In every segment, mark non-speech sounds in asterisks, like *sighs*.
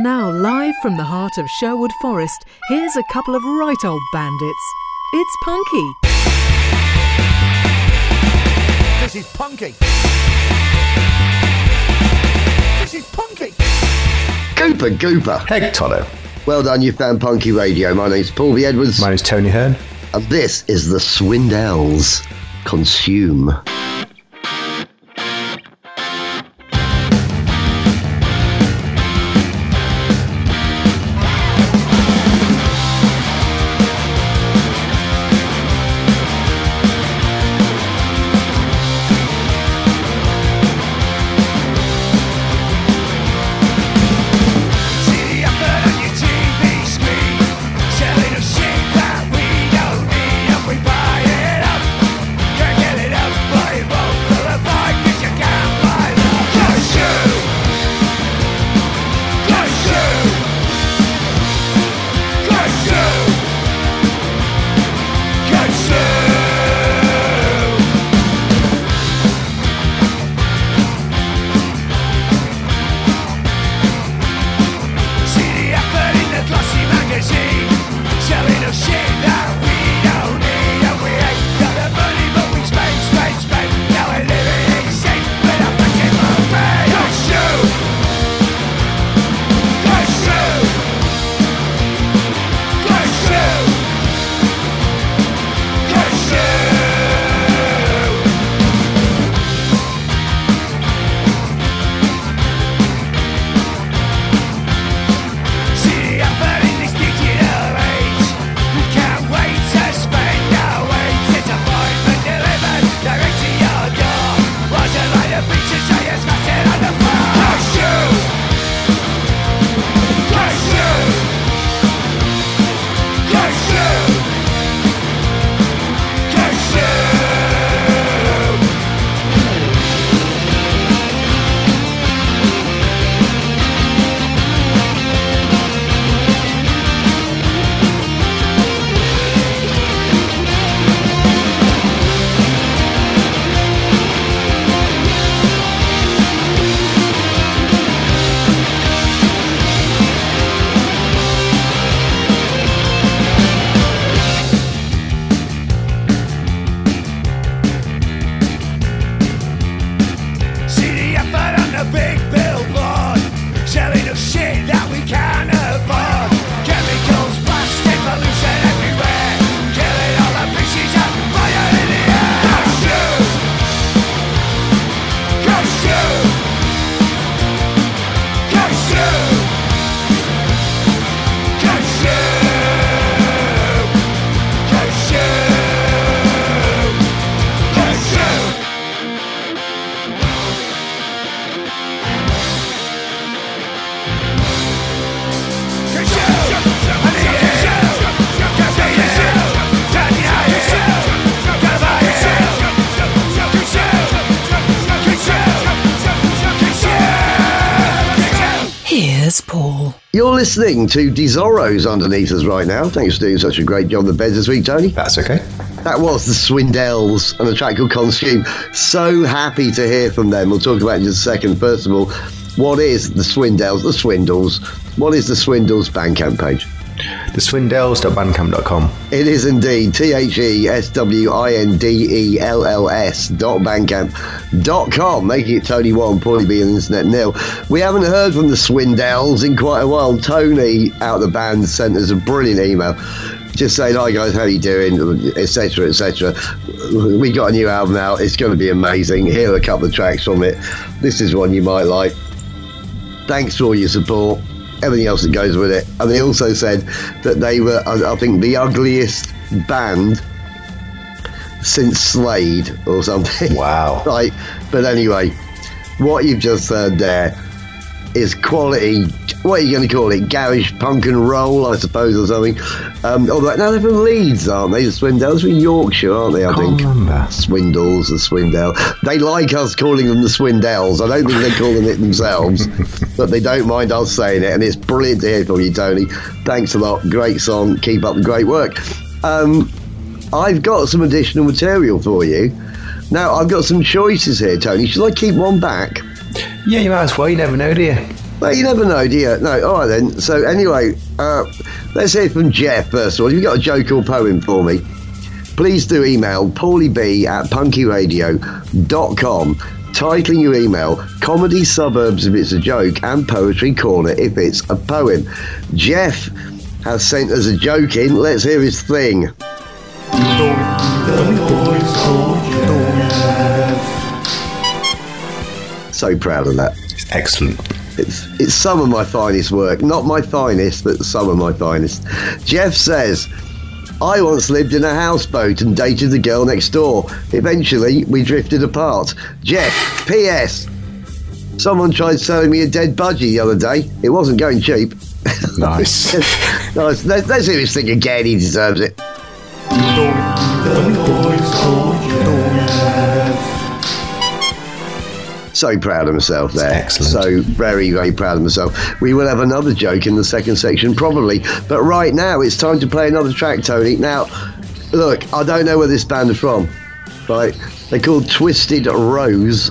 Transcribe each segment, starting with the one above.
And now, live from the heart of Sherwood Forest, here's a couple of right old bandits. It's Punky. This is Punky. This is Punky. Gooper, Gooper. Heck, Toto. Well done, you found Punky Radio. My name's Paul B. Edwards, My name's Tony Hearn. and this is the Swindells Consume. Here's Paul. You're listening to Desoros underneath us right now. Thanks for doing such a great job on the beds this week, Tony. That's okay. That was the Swindells and the track called Consume. So happy to hear from them. We'll talk about it in just a second. First of all, what is the Swindells, the Swindles? What is the Swindles Bandcamp page? The swindells.bandcamp.com. It is indeed T H E S W I N D E L L S dot bandcamp dot com, making it Tony one, Paulie B Internet Nil. We haven't heard from the Swindells in quite a while. Tony out the band sent us a brilliant email. Just saying, hi guys, how you doing, etc., etc. We got a new album out. It's going to be amazing. Here are a couple of tracks from it. This is one you might like. Thanks for all your support everything else that goes with it. And they also said that they were, I I think, the ugliest band since Slade or something. Wow. *laughs* right. But anyway, what you've just heard there is quality. What are you going to call it? Garage punk and roll, I suppose, or something. Um, although now they're from Leeds, aren't they? The Swindells from Yorkshire, aren't they? I Can't think. remember. Swindles, the Swindell. They like us calling them the Swindells. I don't think they're calling it themselves, *laughs* but they don't mind us saying it. And it's brilliant to hear from you, Tony. Thanks a lot. Great song. Keep up the great work. Um, I've got some additional material for you. Now, I've got some choices here, Tony. Should I keep one back? Yeah, you might as well. You never know, do you? Well, you never know, do you? No, all right then. So, anyway, uh, let's hear from Jeff first of all. If you've got a joke or poem for me, please do email paulieb at punkyradio.com, titling your email Comedy Suburbs if it's a joke, and Poetry Corner if it's a poem. Jeff has sent us a joke in. Let's hear his thing. So proud of that. It's excellent. It's it's some of my finest work. Not my finest, but some of my finest. Jeff says, I once lived in a houseboat and dated the girl next door. Eventually, we drifted apart. Jeff, P.S. Someone tried selling me a dead budgie the other day. It wasn't going cheap. Nice. *laughs* nice. Let's, let's hear his thing again. He deserves it. So proud of myself there. excellent. So very, very proud of myself. We will have another joke in the second section, probably. But right now, it's time to play another track, Tony. Now, look, I don't know where this band are from. Right? They're called Twisted Rose.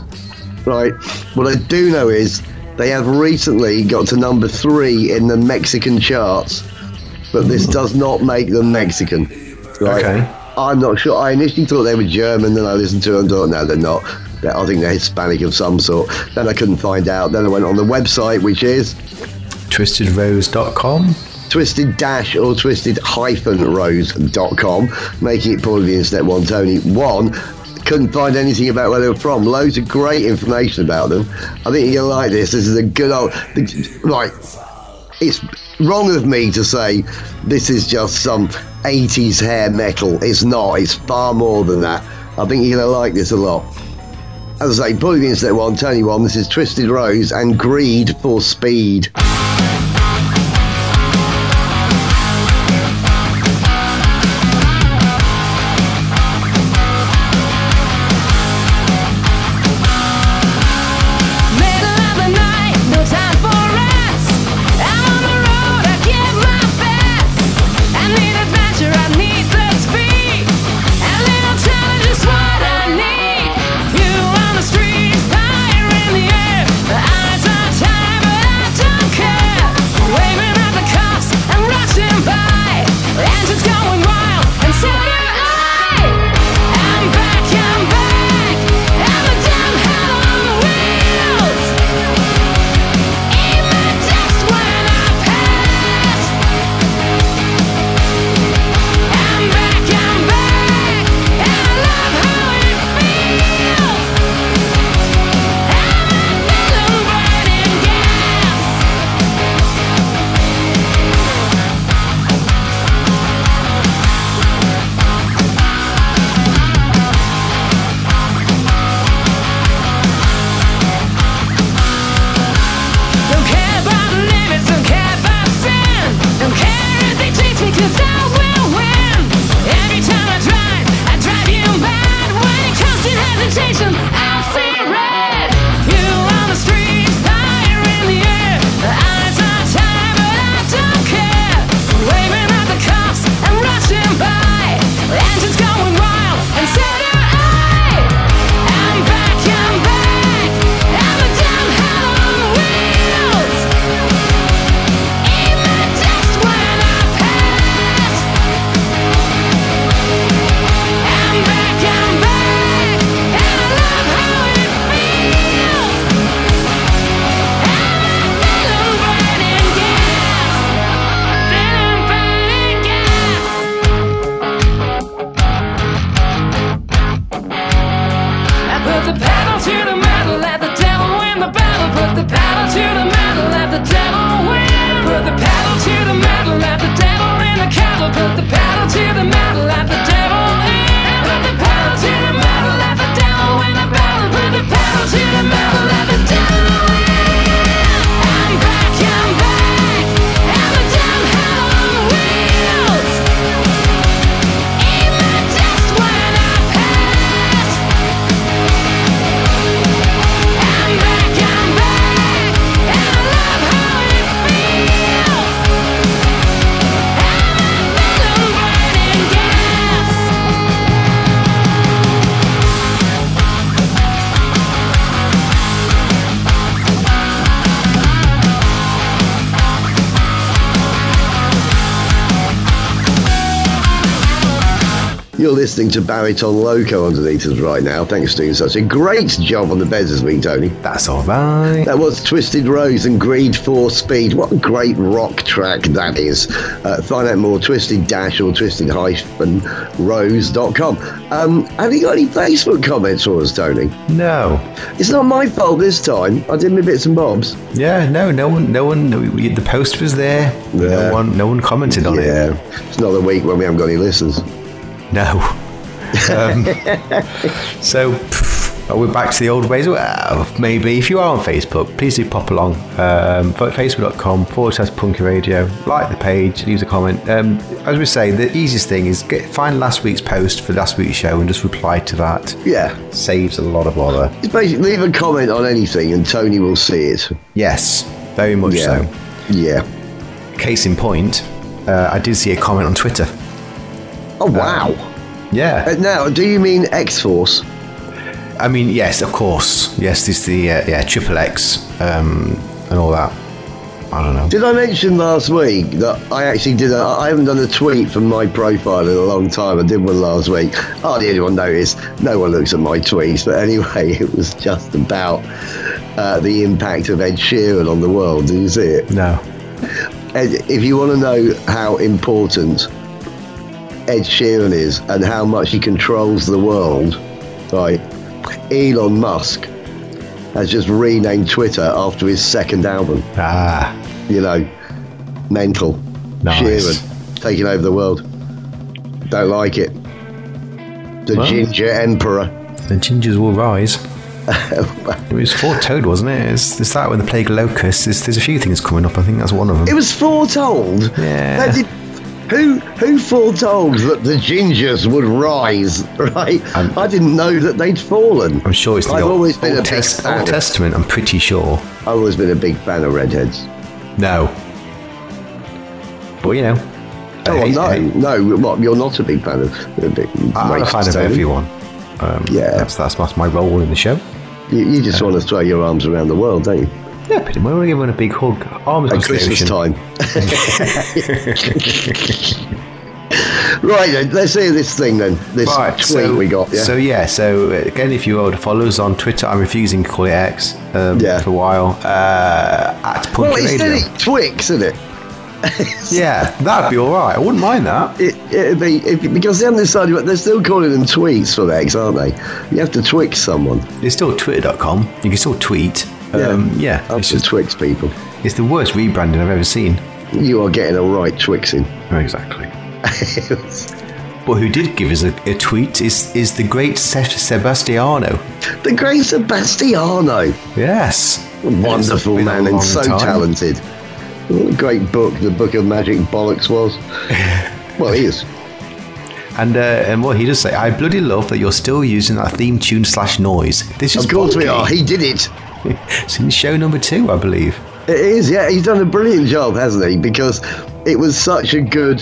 Right? What I do know is they have recently got to number three in the Mexican charts. But this hmm. does not make them Mexican. Right? Okay. I'm not sure. I initially thought they were German, then I listened to them and thought, no, they're not. I think they're Hispanic of some sort. Then I couldn't find out. Then I went on the website, which is TwistedRose.com. twisted dash or twisted hyphen rose.com, making it part of the internet one, Tony. One, couldn't find anything about where they were from. Loads of great information about them. I think you're going to like this. This is a good old. Right. It's wrong of me to say this is just some 80s hair metal. It's not. It's far more than that. I think you're going to like this a lot. As I say, probably the internet one, Tony one. This is Twisted Rose and Greed for Speed. Listening to Bariton Loco underneath us right now. Thanks for doing such a great job on the beds this week, Tony. That's all right. That was Twisted Rose and Greed for Speed. What a great rock track that is. Uh, find out more twisted dash or twisted hyphen rose.com. Um, have you got any Facebook comments for us, Tony? No. It's not my fault this time. I did my bits and bobs. Yeah, no, no one, no one. no- The post was there. Yeah. No one, no one commented on it. Yeah. It's not the week when we haven't got any listeners. No. Um, *laughs* so pff, we're back to the old ways. Well, maybe if you are on Facebook, please do pop along. Um, Facebook.com forward slash Punky Radio. Like the page, leave a comment. Um, as we say, the easiest thing is get find last week's post for last week's show and just reply to that. Yeah. Saves a lot of bother. It's basically leave a comment on anything and Tony will see it. Yes, very much Yeah. so. Yeah. Case in point, uh, I did see a comment on Twitter. Oh, wow. Yeah. Uh, now, do you mean X Force? I mean, yes, of course. Yes, this the uh, yeah triple X um, and all that. I don't know. Did I mention last week that I actually did? A, I haven't done a tweet from my profile in a long time. I did one last week. Hardly anyone noticed. No one looks at my tweets. But anyway, *laughs* it was just about uh, the impact of Ed Sheeran on the world. Did you see it? No. Ed, if you want to know how important Ed Sheeran is and how much he controls the world, right? Elon Musk has just renamed Twitter after his second album. Ah, You know, mental. Nice. Sheeran taking over the world. Don't like it. The Well. Ginger Emperor. the gingers will rise. *laughs* it was foretold, wasn't it? It's, it's that with the plague of locusts. There's, there's a few things coming up. I think that's one of them. It was foretold. Yeah. Who who foretold that the gingers would rise? *laughs* Right. Um, I didn't know that they'd fallen. I'm sure it's the I've Old, always been Old a Test-. Old Testament. I'm pretty sure. I've always been a big fan of redheads. No. But you know. Oh, hate- no, hate- no. What? You're not a big fan of? A big, I'm a fan of everyone. Um, Yeah. That's, that's that's my role in the show. You, you just want to throw your arms around the world, don't you? Yeah, pretty much. We're giving a big hug. Arms At Christmas time. *laughs* right then, let's hear this thing then. This Right, tweet so we got. Yeah. So yeah, so again, if you were to follow us on Twitter, I'm refusing to call it X um, Yeah. for a while. Uh, at Punky well, it's Radio. still Twix, isn't it? *laughs* Yeah, that'd be all right. I wouldn't mind that. It, it'd be if, because they haven't decided, but they're still calling them tweets for X, aren't they? You have to Twix someone. It's still twitter.com. You can still tweet. Um, yeah, up it's just Twix people. it's the worst rebranding I've ever seen. You are getting a right Twixing. Exactly. *laughs* But who did give us a, a tweet is is the great Se- Sebastiano. the great Sebastiano, Yes, wonderful man and so time. talented. What a great book the Book of Magic Bollocks was. *laughs* well, he is. And uh, and what he does say, I bloody love that you're still using that theme tune slash noise. This is Of course we are. He did it. *laughs* Since show number two, I believe. It is, yeah. He's done a brilliant job, hasn't he? Because it was such a good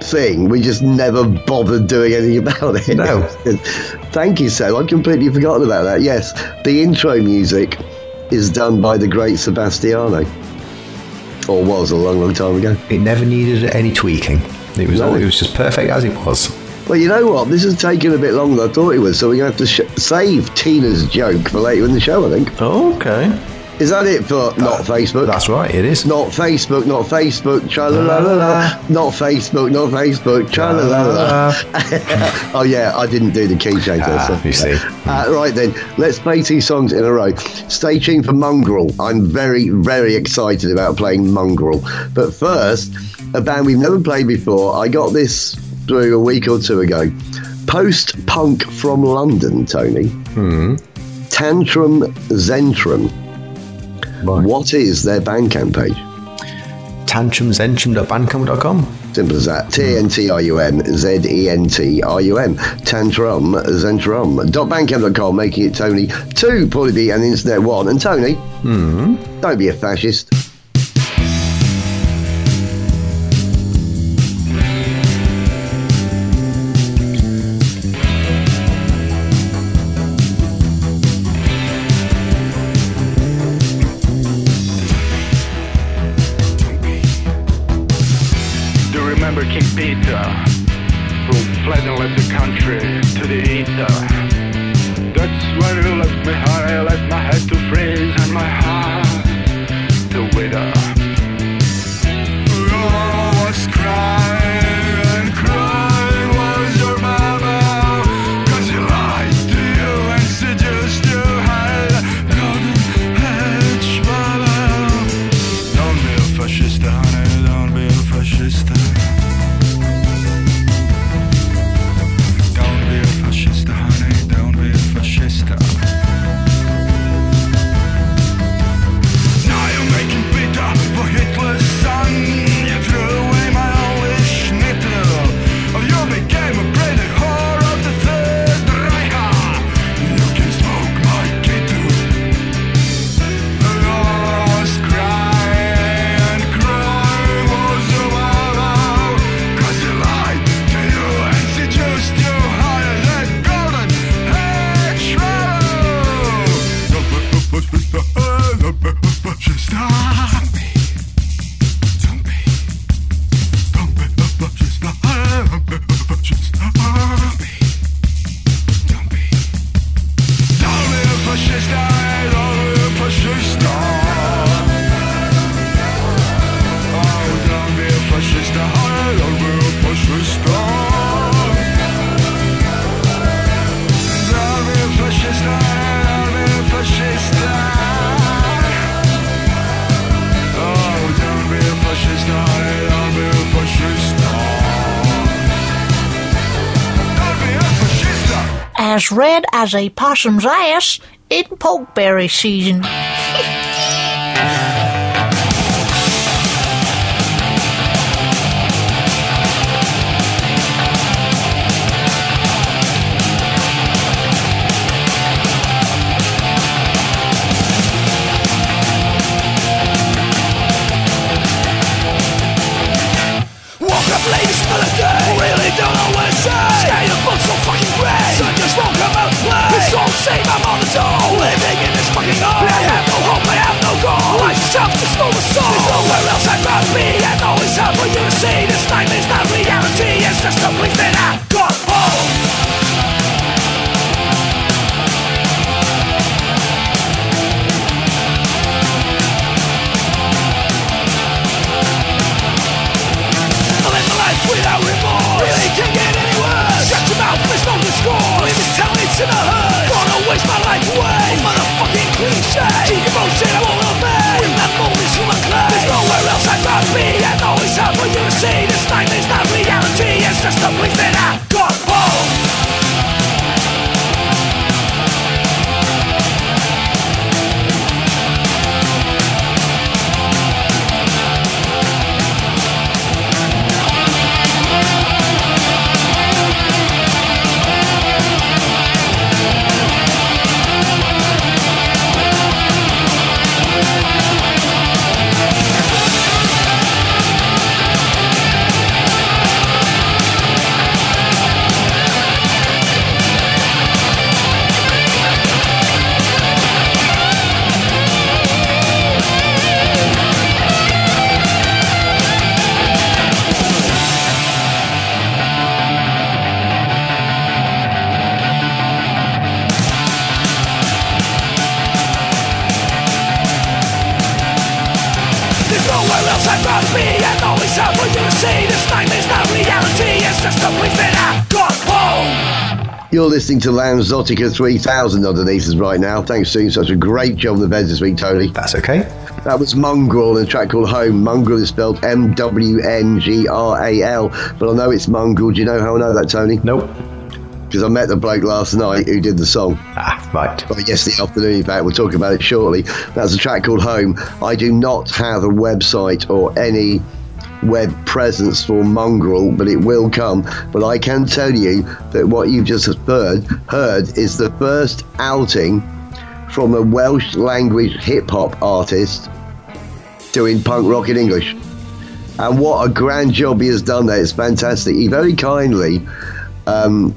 thing. We just never bothered doing anything *laughs* about it. No. *laughs* Thank you, Seb. I'd completely forgotten about that. Yes, the intro music is done by the great Sebastiano. Or was a long, long time ago. It never needed any tweaking. It was No. all, it was just perfect as it was. Well, you know what? This has taken a bit longer than I thought it was, so we're going to have to sh- save Tina's joke for later in the show, I think. Okay. Is that it for not Facebook? That's right, it is. Not Facebook, not Facebook, tra la la la la. Not Facebook, not Facebook, tra la la la. *laughs* Oh yeah, I didn't do the key change there. Ah, so- you see. Uh, right then, let's play two songs in a row. Stay tuned for Mongrel. I'm very, very excited about playing Mongrel. But first, a band we've never played before. I got this through a week or two ago. Post punk from London, Tony. Hmm. Tantrum Zentrum. Right. What is their Bandcamp page? Tantrumzentrum.bandcamp.com. Simple as that. T N T R U M Z E N T R U M. Tantrum Zentrum. Dot bandcamp.com, making it Tony two, Paulie B, and Internet one. And Tony, don't be a fascist. Red as a possum's ass in pokeberry season. Life itself just the soul There's nowhere else I'd rather be. And always have for you to see. This nightmare's not reality It's just a place that I've got home. I live my life without remorse. Really can't get any worse. Shut your mouth, there's no discourse Believe this town, it's in a hearse listening to Lounge Zotica 3000 underneath us right now. Thanks doing such a great job on the beds this week, Tony. That's okay. That was Mongrel and a track called Home. Mongrel is spelled M W N G R A L, but I know it's Mongrel. Do you know how I know that, Tony? Nope. Because I met the bloke last night who did the song. Ah, right. Well, yesterday afternoon, in fact, we'll talk about it shortly. That's a track called Home. I do not have a website or any web presence for Mongrel, but it will come. But I can tell you that what you've just heard, heard is the first outing from a Welsh language hip hop artist doing punk rock in English. And what a grand job he has done there. It's fantastic. He very kindly um,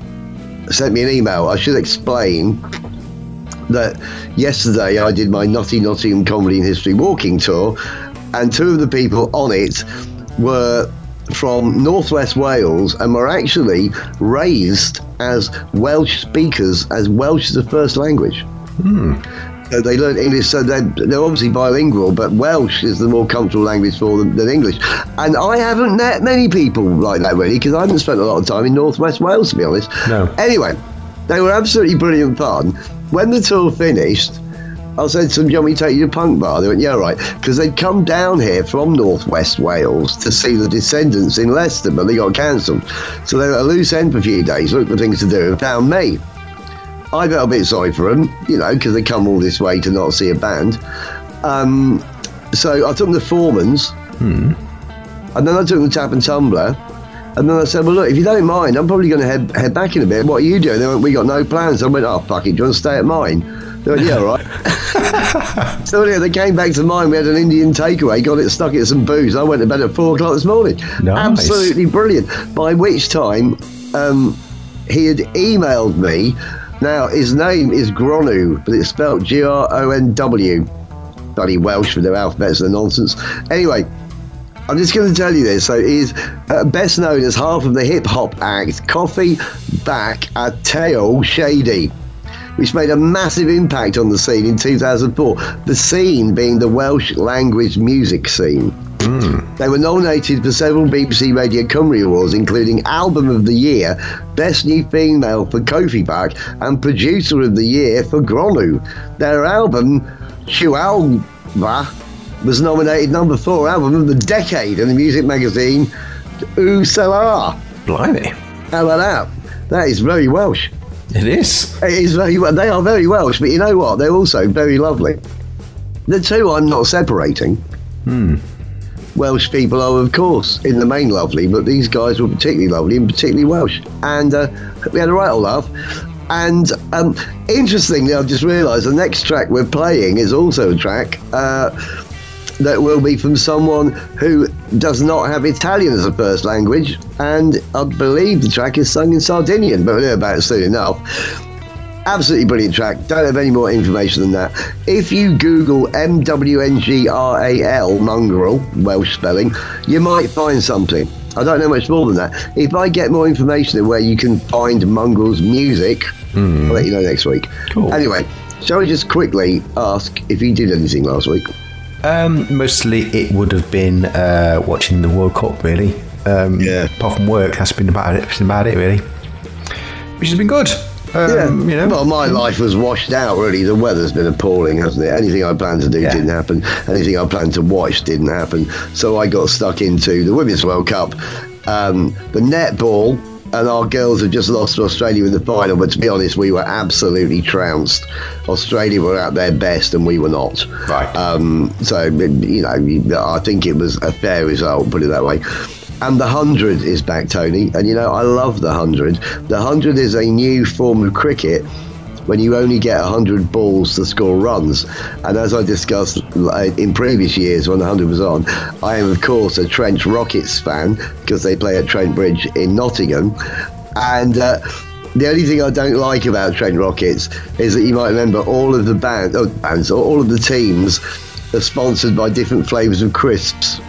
sent me an email. I should explain that yesterday I did my Notty Nottingham Comedy and History walking tour, and two of the people on it were from Northwest Wales and were actually raised as Welsh speakers, as Welsh as a first language. Hmm. So they learn English, so they're, they're obviously bilingual, but Welsh is the more comfortable language for them than English. And I haven't met many people like that really, because I haven't spent a lot of time in Northwest Wales, to be honest. No. Anyway, they were absolutely brilliant fun. When the tour finished, I said to them, "Do you want me to take you to Punk Bar?" They went, "Yeah, right," because they'd come down here from Northwest Wales to see the Descendents in Leicester, but they got cancelled. So they were at a loose end for a few days, looked for things to do, and found me. I felt a bit sorry for them, you know, because they come all this way to not see a band. Um, so I took them to Foreman's, and then I took them to Tap and Tumbler. And then I said, well, look, if you don't mind, I'm probably going to head, head back in a bit. What are you doing? They went, we got no plans. I went, oh, fuck it, do you want to stay at mine? They went, yeah, all right. *laughs* so yeah, they came back to mine. We had an Indian takeaway, got it, stuck it in some booze. I went to bed at four o'clock this morning. Nice. Absolutely brilliant. By which time, um, he had emailed me. Now, his name is Gronw, but it's spelled G R O N W. Bloody Welsh with their alphabets and nonsense. Anyway, I'm just going to tell you this. So he's uh, best known as half of the hip hop act Cofi Bach a Tew Shady, which made a massive impact on the scene in 2004. The scene being the Welsh language music scene. Hmm. They were nominated for several BBC Radio Cymru Awards, including Album of the Year, Best New Female for Cofi Bach, and Producer of the Year for Gronw. Their album, Chihuahua, was nominated number four album of the decade in the music magazine Ooh. Blimey. How about that? That is very Welsh. It is. It is very well. They are very Welsh, but you know what? They're also very lovely. The two I'm not separating. Welsh people are, of course, in the main lovely, but these guys were particularly lovely and particularly Welsh. And uh, we had a right old laugh. And um, interestingly, I've just realised the next track we're playing is also a track uh, that will be from someone who does not have Italian as a first language. And I believe the track is sung in Sardinian, but we'll hear about it soon enough. Absolutely brilliant track. Don't have any more information than that. If you Google M W N G R A L, mongrel, Welsh spelling, you might find something. I don't know much more than that. If I get more information on where you can find Mongrel's music, hmm. I'll let you know next week. Cool. Anyway, shall we just quickly ask if you did anything last week? Um, mostly it would have been uh, watching the World Cup, really. Um, Yeah. Apart from work, that's been about it. That's been about it, really. Which has been good. Um, You know. Well, my life was washed out, really. The weather's been appalling, hasn't it? Anything I planned to do Yeah. didn't happen. Anything I planned to watch didn't happen. So I got stuck into the Women's World Cup, um, the netball, and our girls have just lost to Australia in the final. But to be honest, we were absolutely trounced. Australia were at their best, and we were not. Right. Um, so, you know, I think it was a fair result, put it that way. And the 100 is back, Tony. And, you know, I love the 100. The 100 is a new form of cricket when you only get 100 balls to score runs. And as I discussed in previous years when the 100 was on, I am, of course, a Trent Rockets fan because they play at Trent Bridge in Nottingham. And. Uh, the only thing I don't like about Trent Rockets is that you might remember all of the band, oh, bands, all of the teams are sponsored by different flavours of crisps.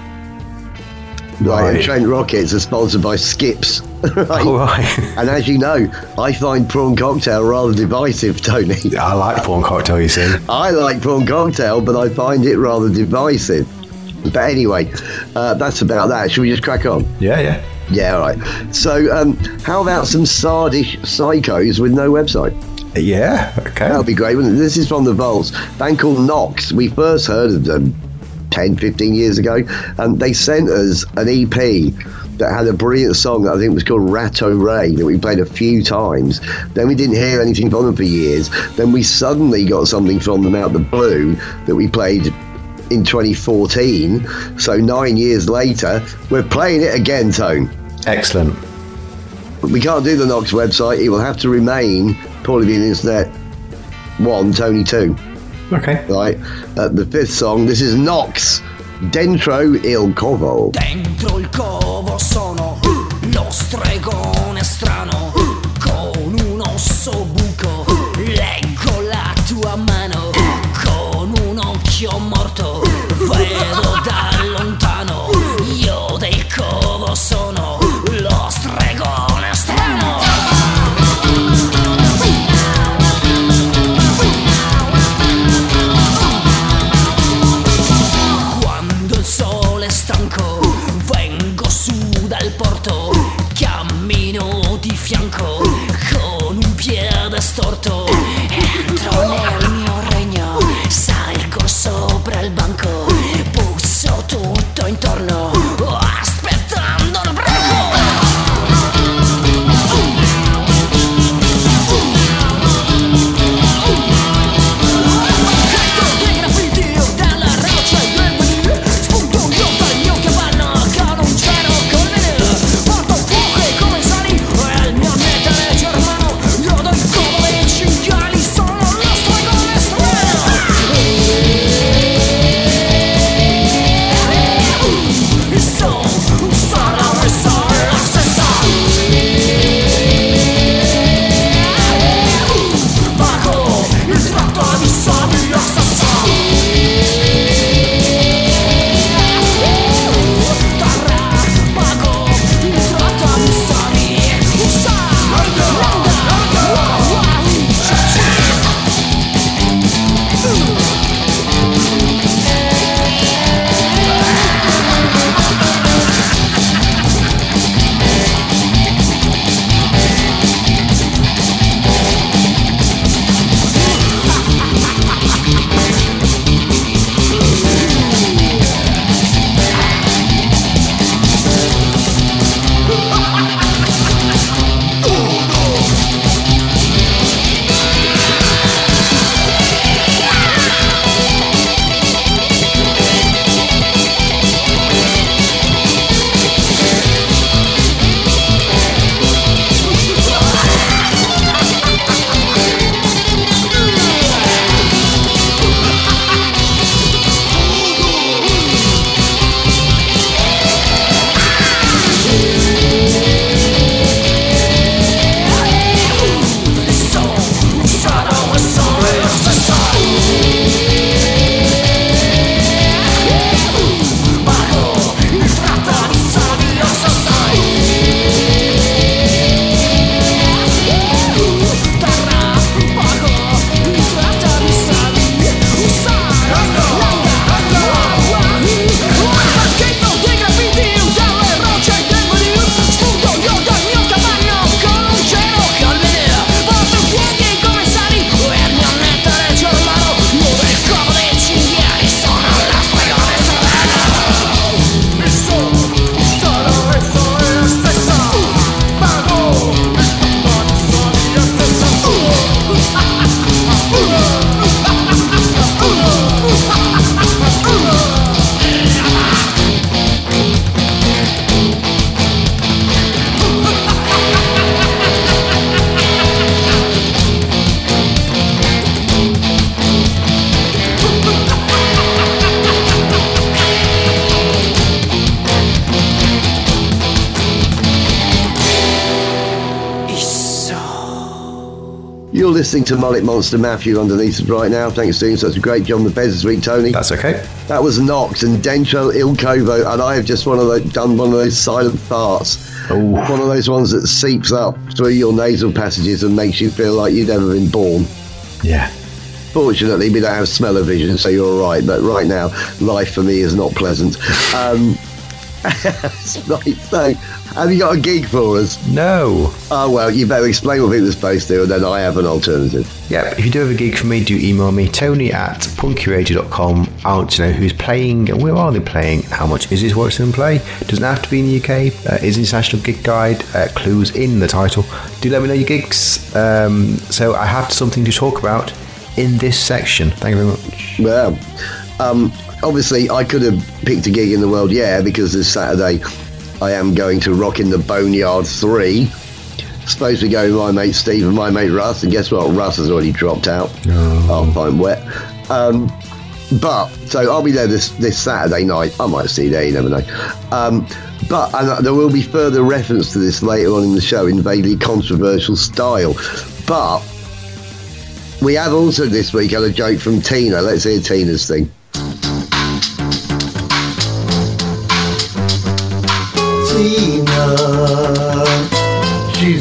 Right, and Right. Trent Rockets are sponsored by Skips. *laughs* right? All right. And as you know, I find prawn cocktail rather divisive, Tony. *laughs* I like prawn cocktail, you see. I like prawn cocktail, but I find it rather divisive. But anyway, uh, that's about that. Should we just crack on? Yeah, yeah. Yeah, all right. So, um, how about some sardish psychos with no website? Yeah, okay. That would be great. This is from the Vaults. Band called NOX. We first heard of them 10, 15 years ago, and they sent us an EP that had a brilliant song that I think was called Ratto Ray that we played a few times. Then we didn't hear anything from them for years. Then we suddenly got something from them out the blue that we played in 2014. So nine years later, we're playing it again, Tone. Excellent. We can't do the NOX website. It will have to remain Paulie Bean Internet 1, Tony 2. Okay. Right? Uh, the fifth song, this is NOX, Dentro il Covo. Dentro il covo sono lo stregone strano con un osso buco. Leggo la tua mano con un occhio morto. Listening to Mullet Monster Matthew underneath us right now. Thanks for doing such a great job the Bez this week, Tony. That's okay. That was Nox and Dentro Il Covo, and I have just one of those, done one of those silent farts. Oh. One of those ones that seeps up through your nasal passages and makes you feel like you've never been born. Yeah. Fortunately, we don't have smell-o-vision, so you're all right. But right now, life for me is not pleasant. Um, *laughs* right, so, have you got a gig for us? No. Oh, well, you better explain what people are supposed to, do and then I have an alternative. Yep, if you do have a gig for me, do email me, tony at punkyradio.com. I want to know who's playing and where are they playing, how much is it watching them play. Doesn't have to be in the UK, uh, is International Gig Guide, uh, clues in the title. Do let me know your gigs. Um, so I have something to talk about in this section. Thank you very much. Well, um, obviously, I could have picked a gig in the world, yeah, because this Saturday I am going to rock in the Boneyard 3. Supposed to go with my mate Steve and my mate Russ, and guess what? Russ has already dropped out. Oh, I'm wet. Um, but so I'll be there this this Saturday night. I might see you there. You never know. Um, but and uh, there will be further reference to this later on in the show in vaguely controversial style. But we have also this week had a joke from Tina. Let's hear Tina's thing.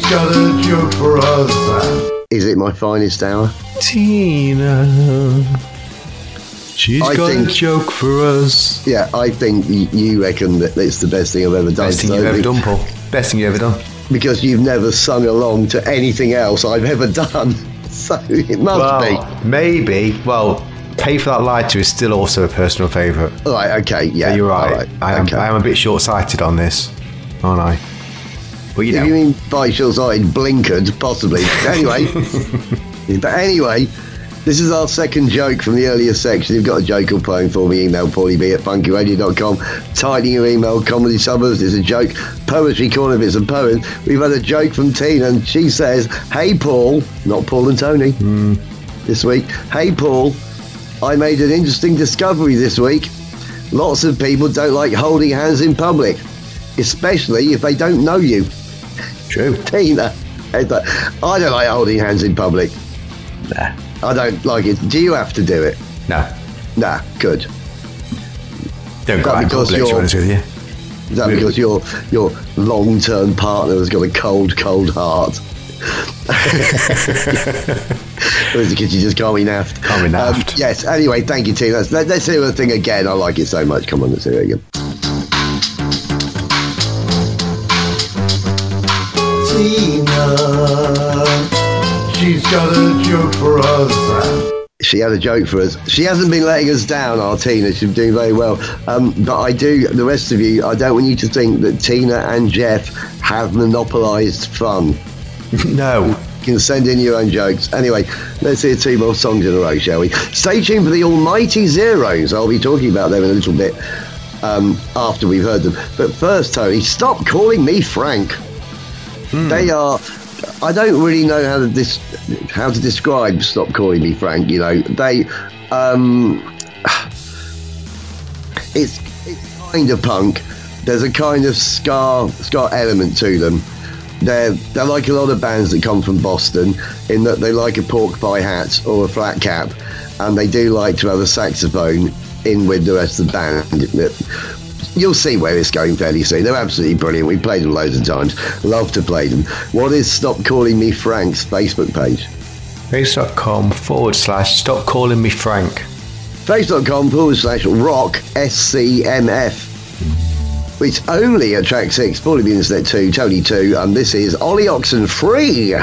She's got a joke for us. Is it my finest hour? Tina. She's I got think- a joke for us. Yeah, I think you reckon that it's the best thing I've ever done. Best thing you've ever done, Paul. Best thing you've ever done. Because you've never sung along to anything else I've ever done. *laughs* So it must Well, maybe. Well, Pay for That Lighter is still also a personal favourite. be. Right, okay, yeah. you're right. all right, I, am, okay. I am a bit short sighted on this, aren't I? But you know. you mean by short-sighted, blinkered, possibly. *laughs* Anyway, but anyway, this is our second joke from the earlier section. You've got a joke or poem for me, email paulieb at punkyradio.com. Tidying your email, comedy suburbs is a joke. Poetry corner if it's a poem. We've had a joke from Tina, and she says, "Hey Paul, not Paul and Tony, hmm. this week. Hey Paul, I made an interesting discovery this week. Lots of people don't like holding hands in public, especially if they don't know you." True. *laughs* Tina. I don't like holding hands in public. Nah. I don't like it. Do you have to do it? No. Nah, good. Don't go out in public, to be you're- honest with you. Is that because your your long term partner has got a cold, cold heart? or *laughs* is it because you just can't be naffed? Can't be Um, yes, anyway, thank you, Tina. Let, let's hear the thing again. I like it so much. Come on, let's hear it again. Tina, she's got a joke for us. She had a joke for us. She hasn't been letting us down, our Tina. She's doing very well. Um, but I do, the rest of you, I don't want you to think that Tina and Jeff have monopolised fun. *laughs* No. You can send in your own jokes. Anyway, let's hear two more songs in a row, shall we? Stay tuned for the Almighty Zeros. I'll be talking about them in a little bit um, after we've heard them. But first, Tony, stop calling me Frank. They are. I don't really know how to dis- how to describe "Stop Calling Me Frank." You know, they. Um, *sighs* it's it's kind of punk. There's a kind of scar ska element to them. They're they're like a lot of bands that come from Boston in that they like a pork pie hat or a flat cap, and they do like to have a saxophone in with the rest of the band. You'll see where it's going fairly soon. They're absolutely brilliant. We played them loads of times. Love to play them. What is Stop Calling Me Frank's Facebook page? Facebook.com forward slash stop calling me Frank. Facebook.com forward slash rock SCMF. It's only at track six, Paulie Internet 2, Tony 2, and this is Ollie Oxen Free.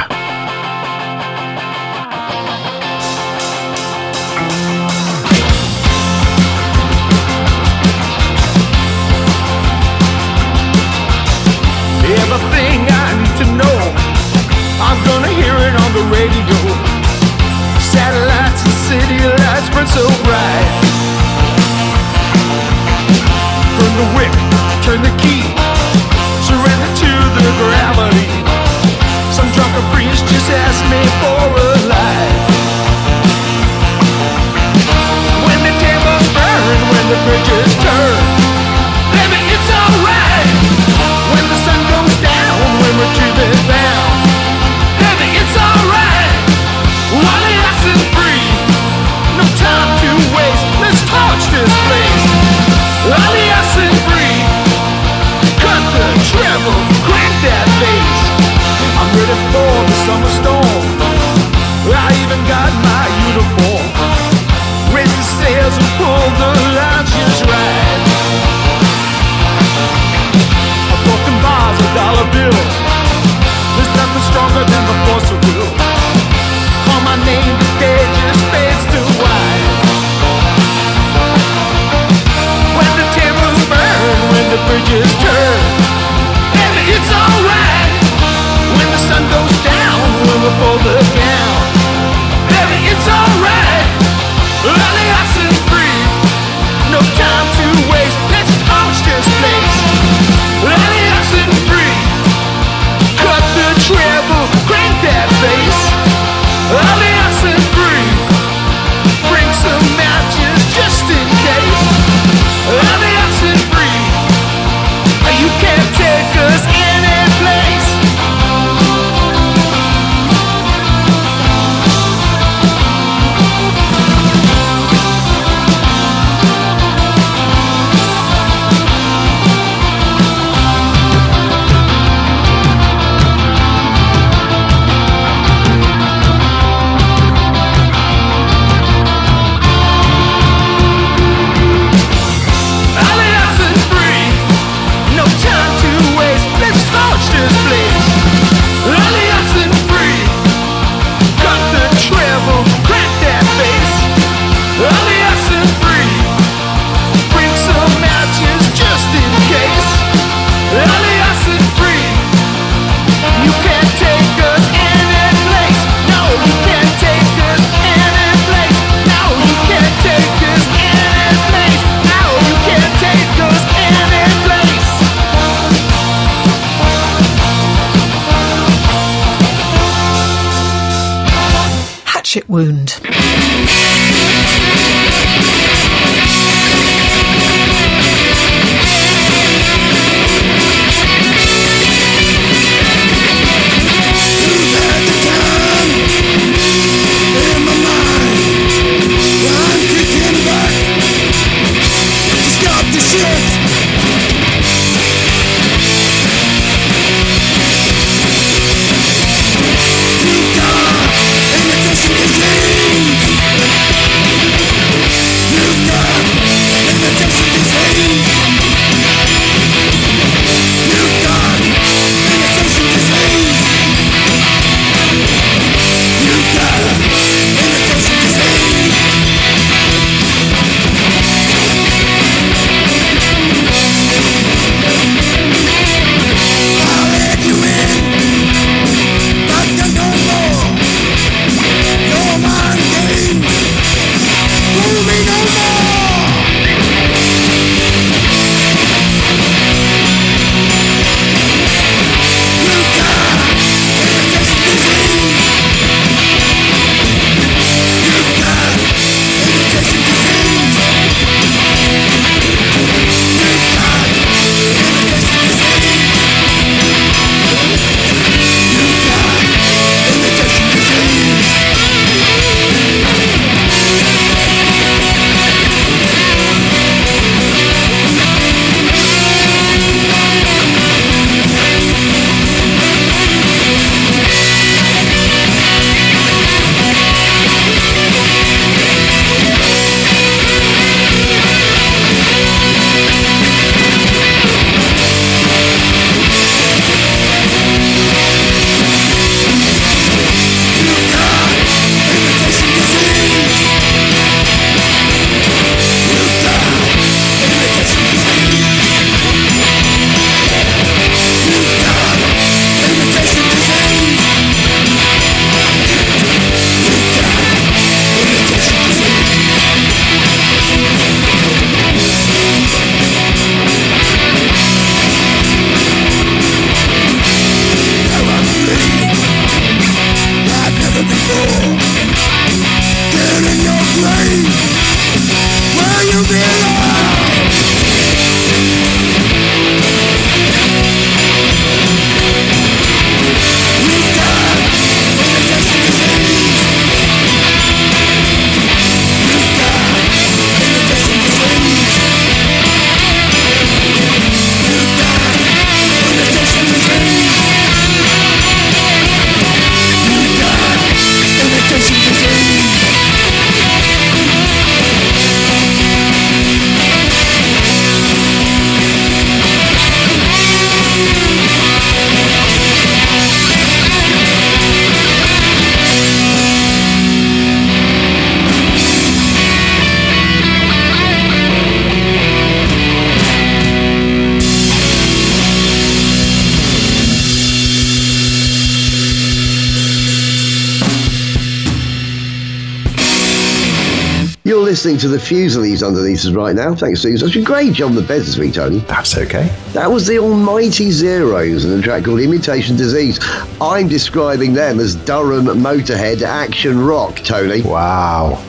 To the Fusilies underneath us right now. Thanks doing such a great job on the bed this week, Tony. That's okay. That was the Almighty Zeros and a track called Imitation Disease. I'm describing them as Durham Motorhead action rock, Tony. Wow.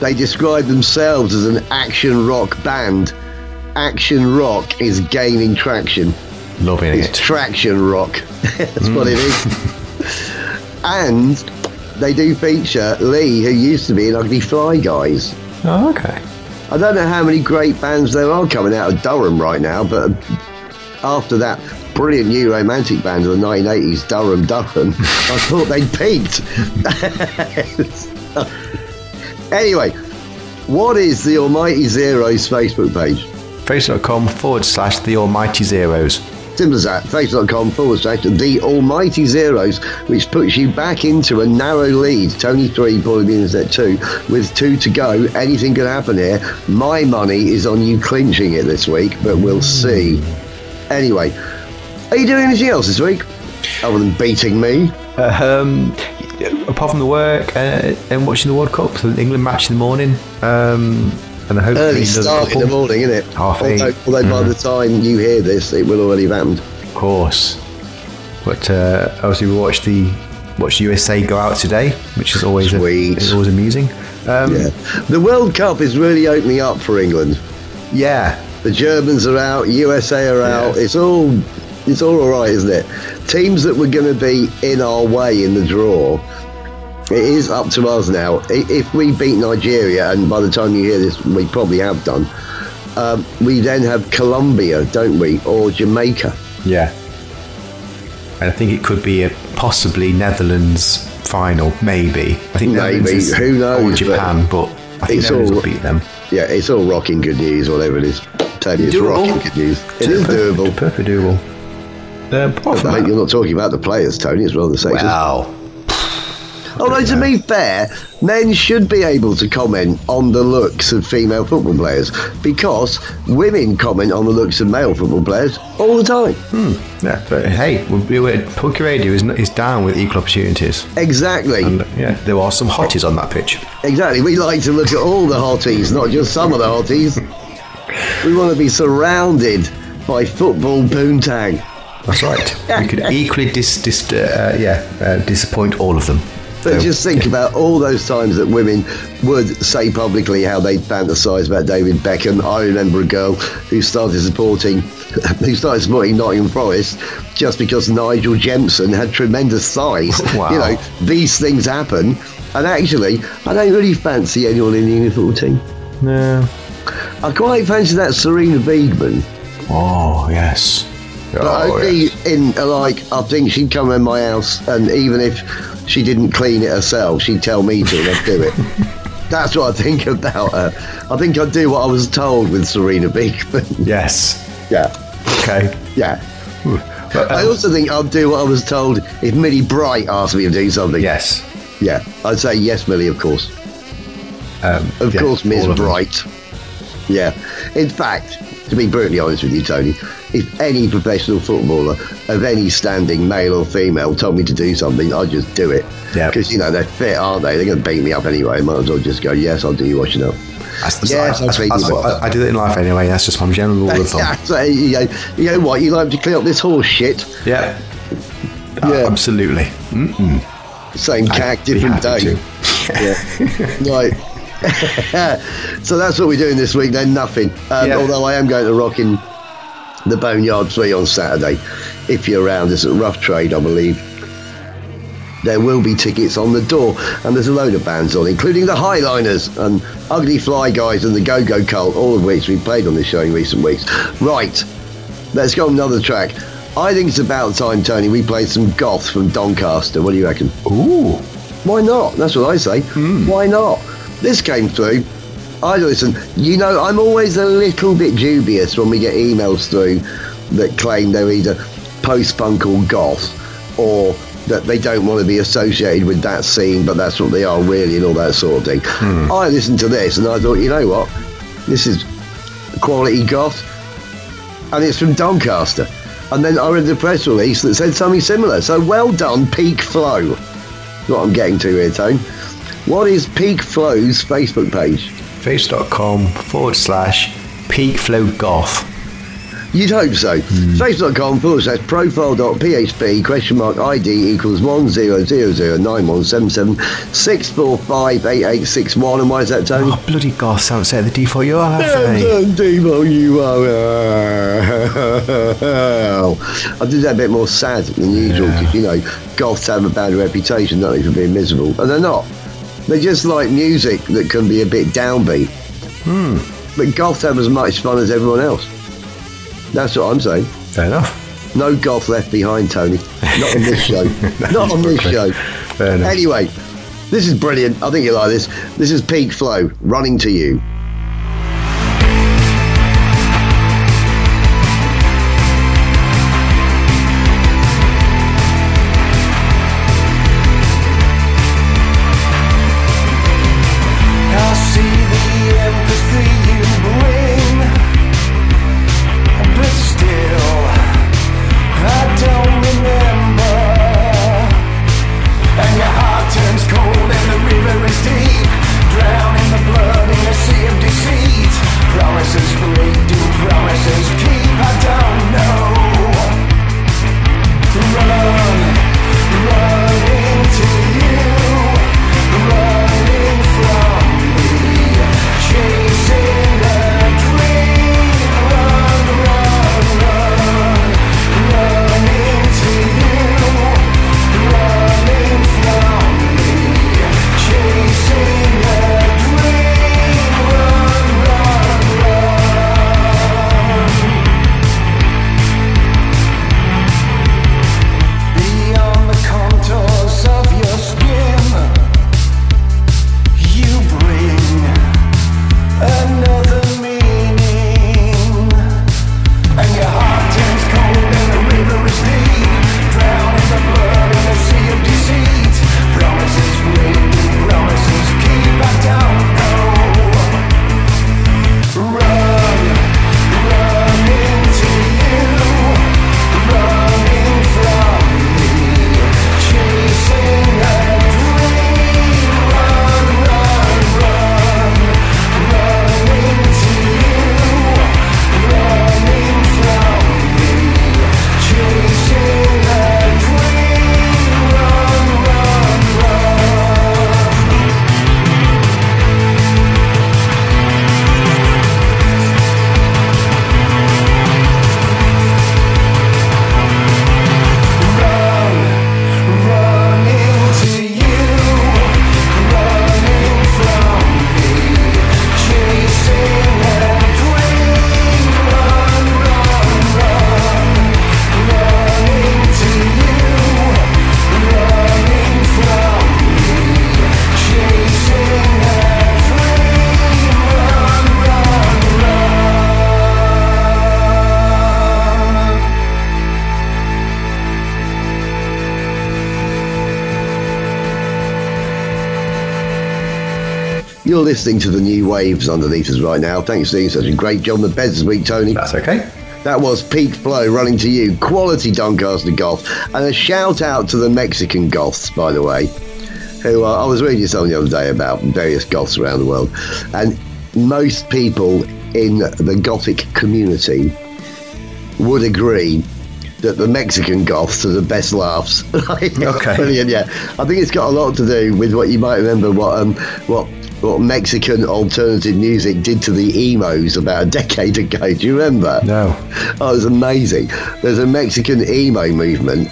They describe themselves as an action rock band. Action rock is gaining traction. Loving It's it. traction rock. *laughs* That's what it is. Mm. *laughs* and they do feature Lee, who used to be in Ugly Fly Guys. Oh, okay. I don't know how many great bands there are coming out of Durham right now, but after that brilliant new romantic band of the 1980s, Durham Durham, I thought they'd peaked. *laughs* anyway, what is the Almighty Zeros Facebook page? Facebook.com forward slash the almighty zeros. Simple as that. Facebook.com forward slash the Almighty Zeros, which puts you back into a narrow lead. Tony 3, Paulie Beans at 2, with two to go. Anything could happen here. My money is on you clinching it this week, but we'll see. Anyway, are you doing anything else this week? Other than beating me? Um, apart from the work uh, and watching the World Cup, the England match in the morning, um, and I hope Early start in the morning, isn't it? Half although, eight. Mm. by the time you hear this, it will already have happened. Of course. But uh, obviously, we watched the watched USA go out today, which is always Sweet. A, is always amusing. Um, Yeah. The World Cup is really opening up for England. yeah, The Germans are out, USA are out. Yeah. It's all it's all alright, isn't it? Teams that were going to be in our way in the draw. It is up to us now. If we beat Nigeria, and by the time you hear this, we probably have done, um, we then have Colombia, don't we, or Jamaica? yeah. And I think it could be a possibly Netherlands final, maybe. I think Maybe. Is- Who knows, Or but Japan, but, I think Netherlands all- will beat them. Yeah, it's all rocking good news, whatever it is. Tell you, it's Doable. rocking good news. It is doable. Perfectly doable. Uh, apart hope you're not talking about the players, Tony. It's rather sexist. well, Although, to be fair, men should be able to comment on the looks of female football players because women comment on the looks of male football players all the time. yeah, but hey, we- we- Punky Radio is, is down with equal opportunities. Exactly. And yeah, there are some hotties on that pitch. Exactly. We like to look at all the hotties, not just some of the hotties. We want to be surrounded by football poontang. That's right. we could *laughs* equally dis, dis, uh, yeah, uh, disappoint all of them. But just think about all those times that women would say publicly how they fantasise about David Beckham. I remember a girl who started supporting, *laughs* who started supporting Nottingham Forest just because Nigel Jemson had tremendous size. *laughs* Wow. You know, these things happen. And actually, I don't really fancy anyone in the football team. no. I quite fancy that Sarina Wiegman. Oh yes. But Oh, only yes. in like I think she'd come in my house, and even if she didn't clean it herself, she'd tell me to, and I'd do it. *laughs* That's what I think about her. I think I'd do what I was told with Sarina Wiegman. *laughs* Yes. yeah, Okay. yeah. But, I um, also think I'd do what I was told if Millie Bright asked me to do something. yes. yeah. I'd say yes, Millie, of course. Um, Of yeah, course, Ms. them. Bright. Yeah. In fact, to be brutally honest with you, Tony, if any professional footballer of any standing, male or female, told me to do something, I'd just do it. Yeah. Because, you know, they're fit, aren't they? They're going to beat me up anyway. Might as well just go, yes, I'll do you washing up. That's, Yes, that's, I'll that's, beat you what- I, I do that in life anyway. That's just my general rule of thumb. *laughs* Yeah, so, you, know, you know what? You like to clean up this horse shit? Yeah. Yeah. Uh, absolutely. Same cack, different day. Yeah. *laughs* right. *laughs* so that's what we're doing this week then, nothing. Um. Although I am going to rock in the Boneyard 3 on Saturday. If you're around, it's at Rough Trade, I believe. There will be tickets on the door, and there's a load of bands on, including the Highliners and Ugly Fly Guys and the Go Go Cult, all of which we've played on this show in recent weeks. Right, let's go on another track. I think it's about time, Tony, we played some goth from Doncaster. What do you reckon? Ooh. Why not? That's what I say. Hmm. Why not? This came through. I listen. You know, I'm always a little bit dubious when we get emails through that claim they're either post-punk or goth, or that they don't want to be associated with that scene, but that's what they are really, and all that sort of thing. Hmm. I listened to this and I thought, you know what? This is quality goth, and it's from Doncaster. And then I read the press release that said something similar. So well done, Peak Flow what I'm getting to here, Tone. What is Peak Flow's Facebook page? Facebook.com forward slash peak flow goth. You'd hope so. Hmm. Facebook.com forward slash profile.php question mark ID equals 10009177 And why is that, Tony? Oh, bloody goth sounds set the default URL for me. Devo URL. I did that a bit more sad than usual because, you know, goths have a bad reputation, don't they, for being miserable. And they're not. They're just like music that can be a bit downbeat. Hmm. But goths have as much fun as everyone else. That's what I'm saying. Fair enough. No goth left behind, Tony. Not on this *laughs* show. Not on this show. Fair enough. Anyway, this is brilliant. I think you like this. This is Peak Flow, running to you. Listening to the new waves underneath us right now. Thanks for doing such a great job on the beds this week, Tony. That's okay. That was Peak Flow running to you, quality Doncaster Goth, and a shout out to the Mexican Goths, by the way, who uh, I was reading something the other day about various Goths around the world, and most people in the Gothic community would agree that the Mexican Goths are the best laughs. *laughs* Okay. Brilliant, *laughs* yeah. I think it's got a lot to do with what you might remember what um what what Mexican alternative music did to the emos about a *laughs* decade ago. Do you remember? No. Oh, it was amazing. There's a Mexican emo movement,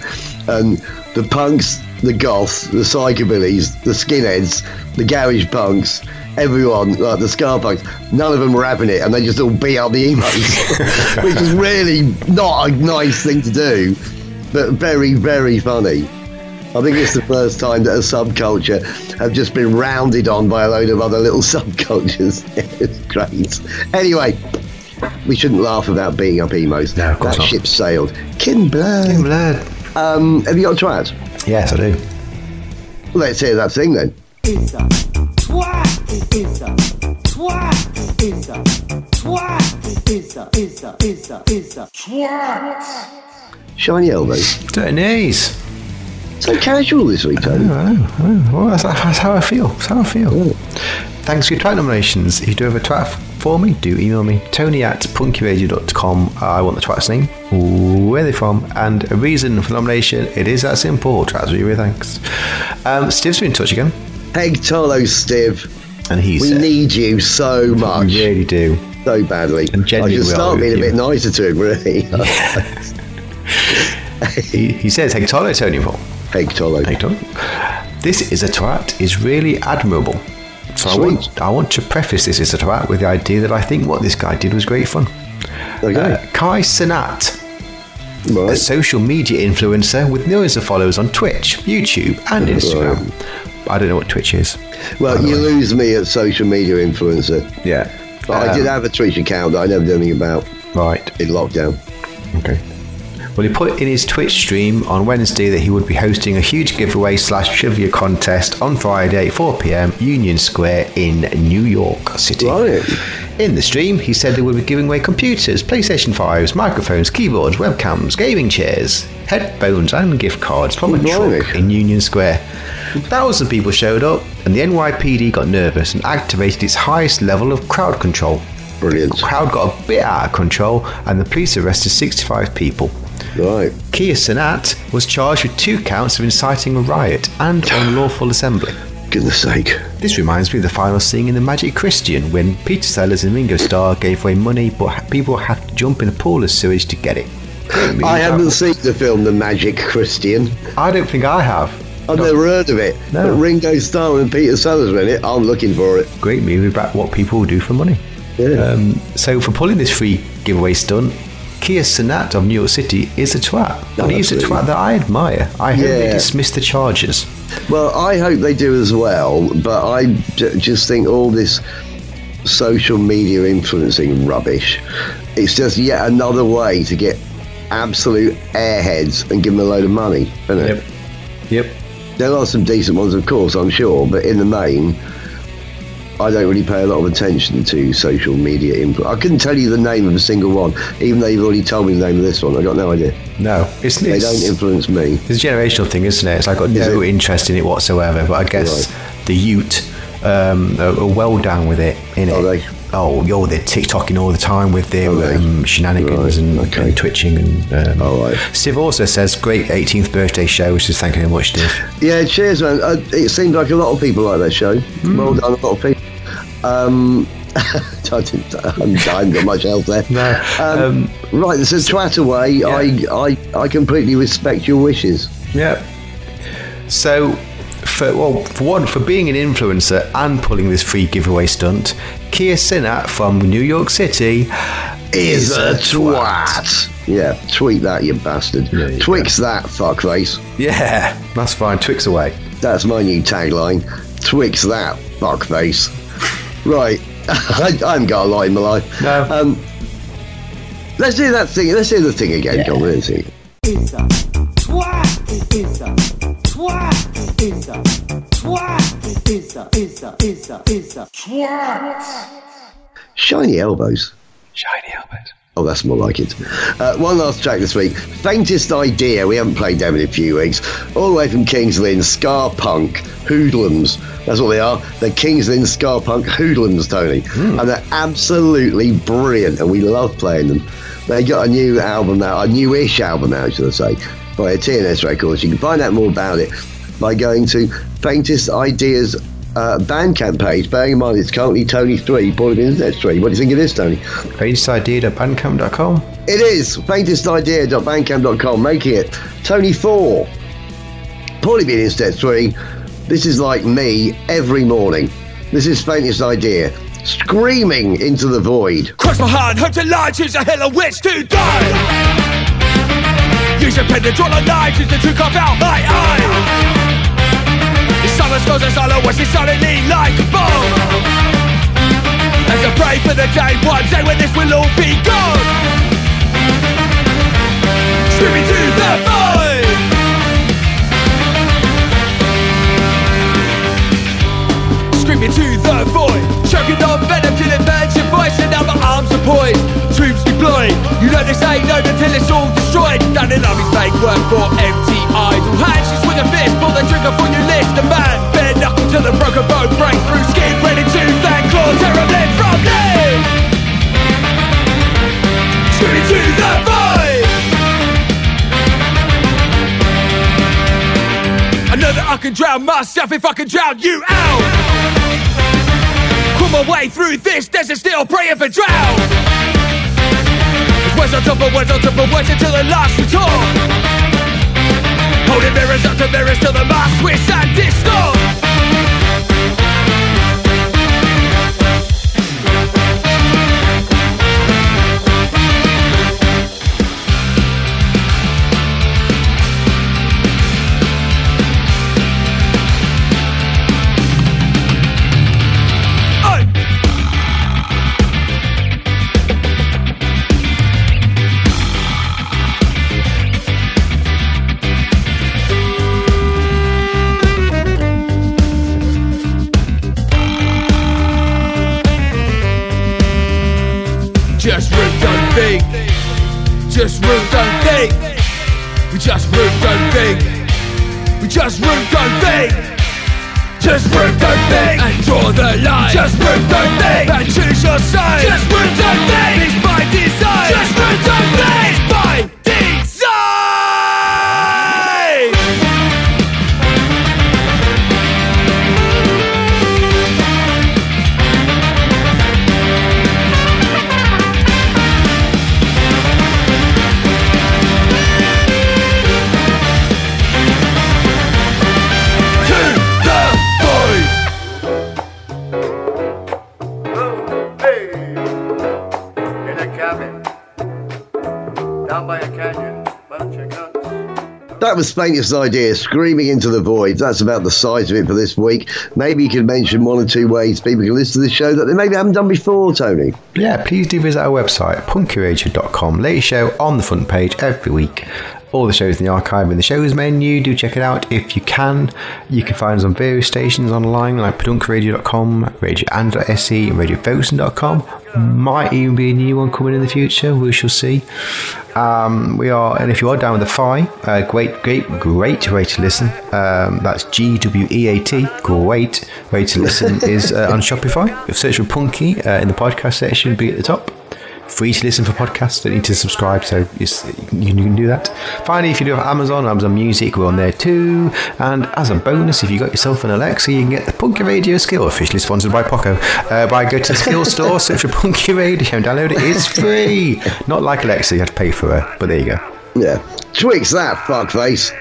and the punks, the goths, the psychobillies, the skinheads, the garage punks, everyone, like the ska punks, none of them were having it, and they just all beat up the emos, *laughs* which is really not a nice thing to do, but very, very funny. I think it's the first time that a subculture have just been rounded on by a load of other little *laughs* subcultures. it's great. Anyway, we shouldn't laugh about beating up emos. No, of course that not. ship sailed. Kim Blair. Kim Blair. Um, have you got a twat? Yes, I do. Let's hear that thing then. It's a twat. It's a twat. It's a twat. It's a it's a it's a it's a twat. Shiny elbows. Dirty knees. So casual this week, Tony. I know, I know. Well, that's, that's how I feel. That's how I feel. thanks for your twat nominations. If you do have a twat for me, do email me. Tony at punkyradio.com. I want the twat's name, where they're from, and a reason for nomination. It is that simple. Twats, really, thanks. Um, Steve's been in touch again, Hey, Tolo, Steve. and he We need you so much. We really do. So badly. And I genuinely should we are start being a bit nicer to him, really. *laughs* He, he says, Hey, Tolo, Tony Paul. Hey, Tolo. Hey, Tony. This is a twat is really admirable. So I want, I want to preface this as a twat with the idea that I think what this guy did was great fun. Okay. Uh, Kai Cenat a social media influencer with millions of followers on Twitch, YouTube, and Instagram. I don't know what Twitch is. Well, you lose me at social media influencer. Yeah. But I did have a Twitch account that I never did anything about Right. in lockdown. Okay. Well, he put in his Twitch stream on Wednesday that he would be hosting a huge giveaway slash trivia contest on Friday, 4 pm, Union Square in New York City. Right. In the stream, he said they would be giving away computers, PlayStation 5s, microphones, keyboards, webcams, gaming chairs, headphones, and gift cards from a truck in Union Square. Thousands of people showed up, and the NYPD got nervous and activated its highest level of crowd control. Brilliant. The crowd got a bit out of control, and the police arrested 65 people. Right. Kia Cenat was charged with two counts of inciting a riot and unlawful assembly. Goodness sake. This reminds me of the final scene in The Magic Christian when Peter Sellers and Ringo Starr gave away money, but people had to jump in a pool of sewage to get it. I haven't seen the film The Magic Christian. I don't think I have. I've never heard of it. No. But Ringo Starr and Peter Sellers were in it. I'm looking for it. Great movie about what people will do for money. Yeah. Um, so for pulling this free giveaway stunt, Kia Cenat of New York City is a twat. Oh, but he's a twat that I admire. I hope they dismiss the charges. Well, I hope they do as well, but I just think all this social media influencing rubbish, it's just yet another way to get absolute airheads and give them a load of money, isn't it? Yep. There are some decent ones, of course, I'm sure, but in the main, I don't really pay a lot of attention to social media influence. I couldn't tell you the name of a single one, even though you've already told me the name of this one. I got no idea. No, it's, They it's, don't influence me. it's a generational thing, isn't it? It's like I've got no it? interest in it whatsoever. But I guess the Ute um, are, are well down with it. In it. They? Oh, yo, they're TikToking all the time with their um, shenanigans Right, and, okay. and twitching. And um, All right. Steve also says, "Great 18th birthday show," which is thank you very much, Steve. Yeah, cheers, man. Uh, it seems like a lot of people like that show. Hmm. Well done, a lot of people. Um, *laughs* I, didn't, I haven't got much else there. No, Um, right, this is twat away. I, I, I completely respect your wishes. Yeah. So, for well, for one, for being an influencer and pulling this free giveaway stunt, Kia Cenat from New York City is a twat. Yeah, tweet that, you bastard. Yeah, you Twix that, fuckface. Yeah, that's fine. Twix away. That's my new tagline. Twix that, fuckface. Right, *laughs* I, I haven't got a lot in my life. No. Um, let's do that thing. Let's do the thing again. Come on, let's see. It's a twat. It's a twat. It's a twat. It's a it's a it's a it's a twat. Shiny elbows. Shiny helmet. Oh, that's more like it. Uh, one last track this week. Faintest Idea. We haven't played them in a few weeks. All the way from King's Lynn, Ska Punk, Hoodlums. That's what they are. They're King's Lynn, Ska Punk, Hoodlums, Tony. And they're absolutely brilliant, and we love playing them. They got a new album out, a newish album out, should I say, by TNS Records. You can find out more about it by going to Faintest Ideas uh, Bandcamp page. Bearing in mind it's currently Tony 3, Paul of Internet 3. What do you think of this, Tony? Faintestidea.bandcamp.com. It is faintestidea.bandcamp.com, making it Tony 4. Paulie being instead 3. This is like me every morning. This is Faintest Idea. Screaming into the void. Cross my hand, hope to lie, choose a hill on which to die. Use a pen to draw a line, choose the truth carve out my eye. Silence goes as watch it suddenly like a bomb. As I pray for the day, one day when this will all be gone. Screaming to the void. Screaming to the void Choking on venom till it burns your voice And now my arms are poised Troops deployed You know this ain't over till it's all destroyed Done in armies make work for empty idle hands a fist, pull the trigger for your list. The man, bare knuckle to the broken bone Break through skin. Ready to fan, claw, tear a limb from me. Screaming to the void I know that I can drown myself if I can drown you out. Pull my way through this desert still praying for drought. Words on top of words on top of words until the last resort Holding mirrors up to mirrors till the mask twist and distort. Was Faintest Idea, screaming into the void. That's about the size of it for this week. Maybe you could mention one or two ways people can listen to the show that they maybe haven't done before, Tony. Yeah, please do visit our website, punkyradio.com. Latest show on the front page every week. All the shows in the archive in the shows menu. Do check it out if you can. You can find us on various stations online like pedunkradio.com, radioand.se, and radiofocusin.com. Might even be a new one coming in the future. We shall see. Um, we are, and if you are down with the Fi, uh, great, great, great way to listen. Um, that's G W E A T. Great way to listen is uh, on Spotify. If search for Punky uh, in the podcast section, be at the top. Free to listen for podcasts. Don't need to subscribe, so you can do that. Finally, if you do have Amazon, Amazon Music, we're on there too. And as a bonus, if you got yourself an Alexa, you can get the Punky Radio skill, officially sponsored by Poco. Uh, by go to the skill store, *laughs* search for Punky Radio, and download it. It's free. Not like Alexa, you have to pay for it, but there you go. Yeah. Twix that, fuckface.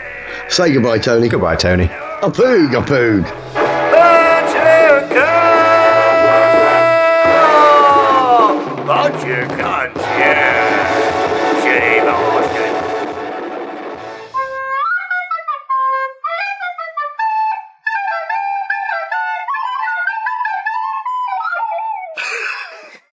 Say goodbye, Tony. Goodbye, Tony. A poog, a poog.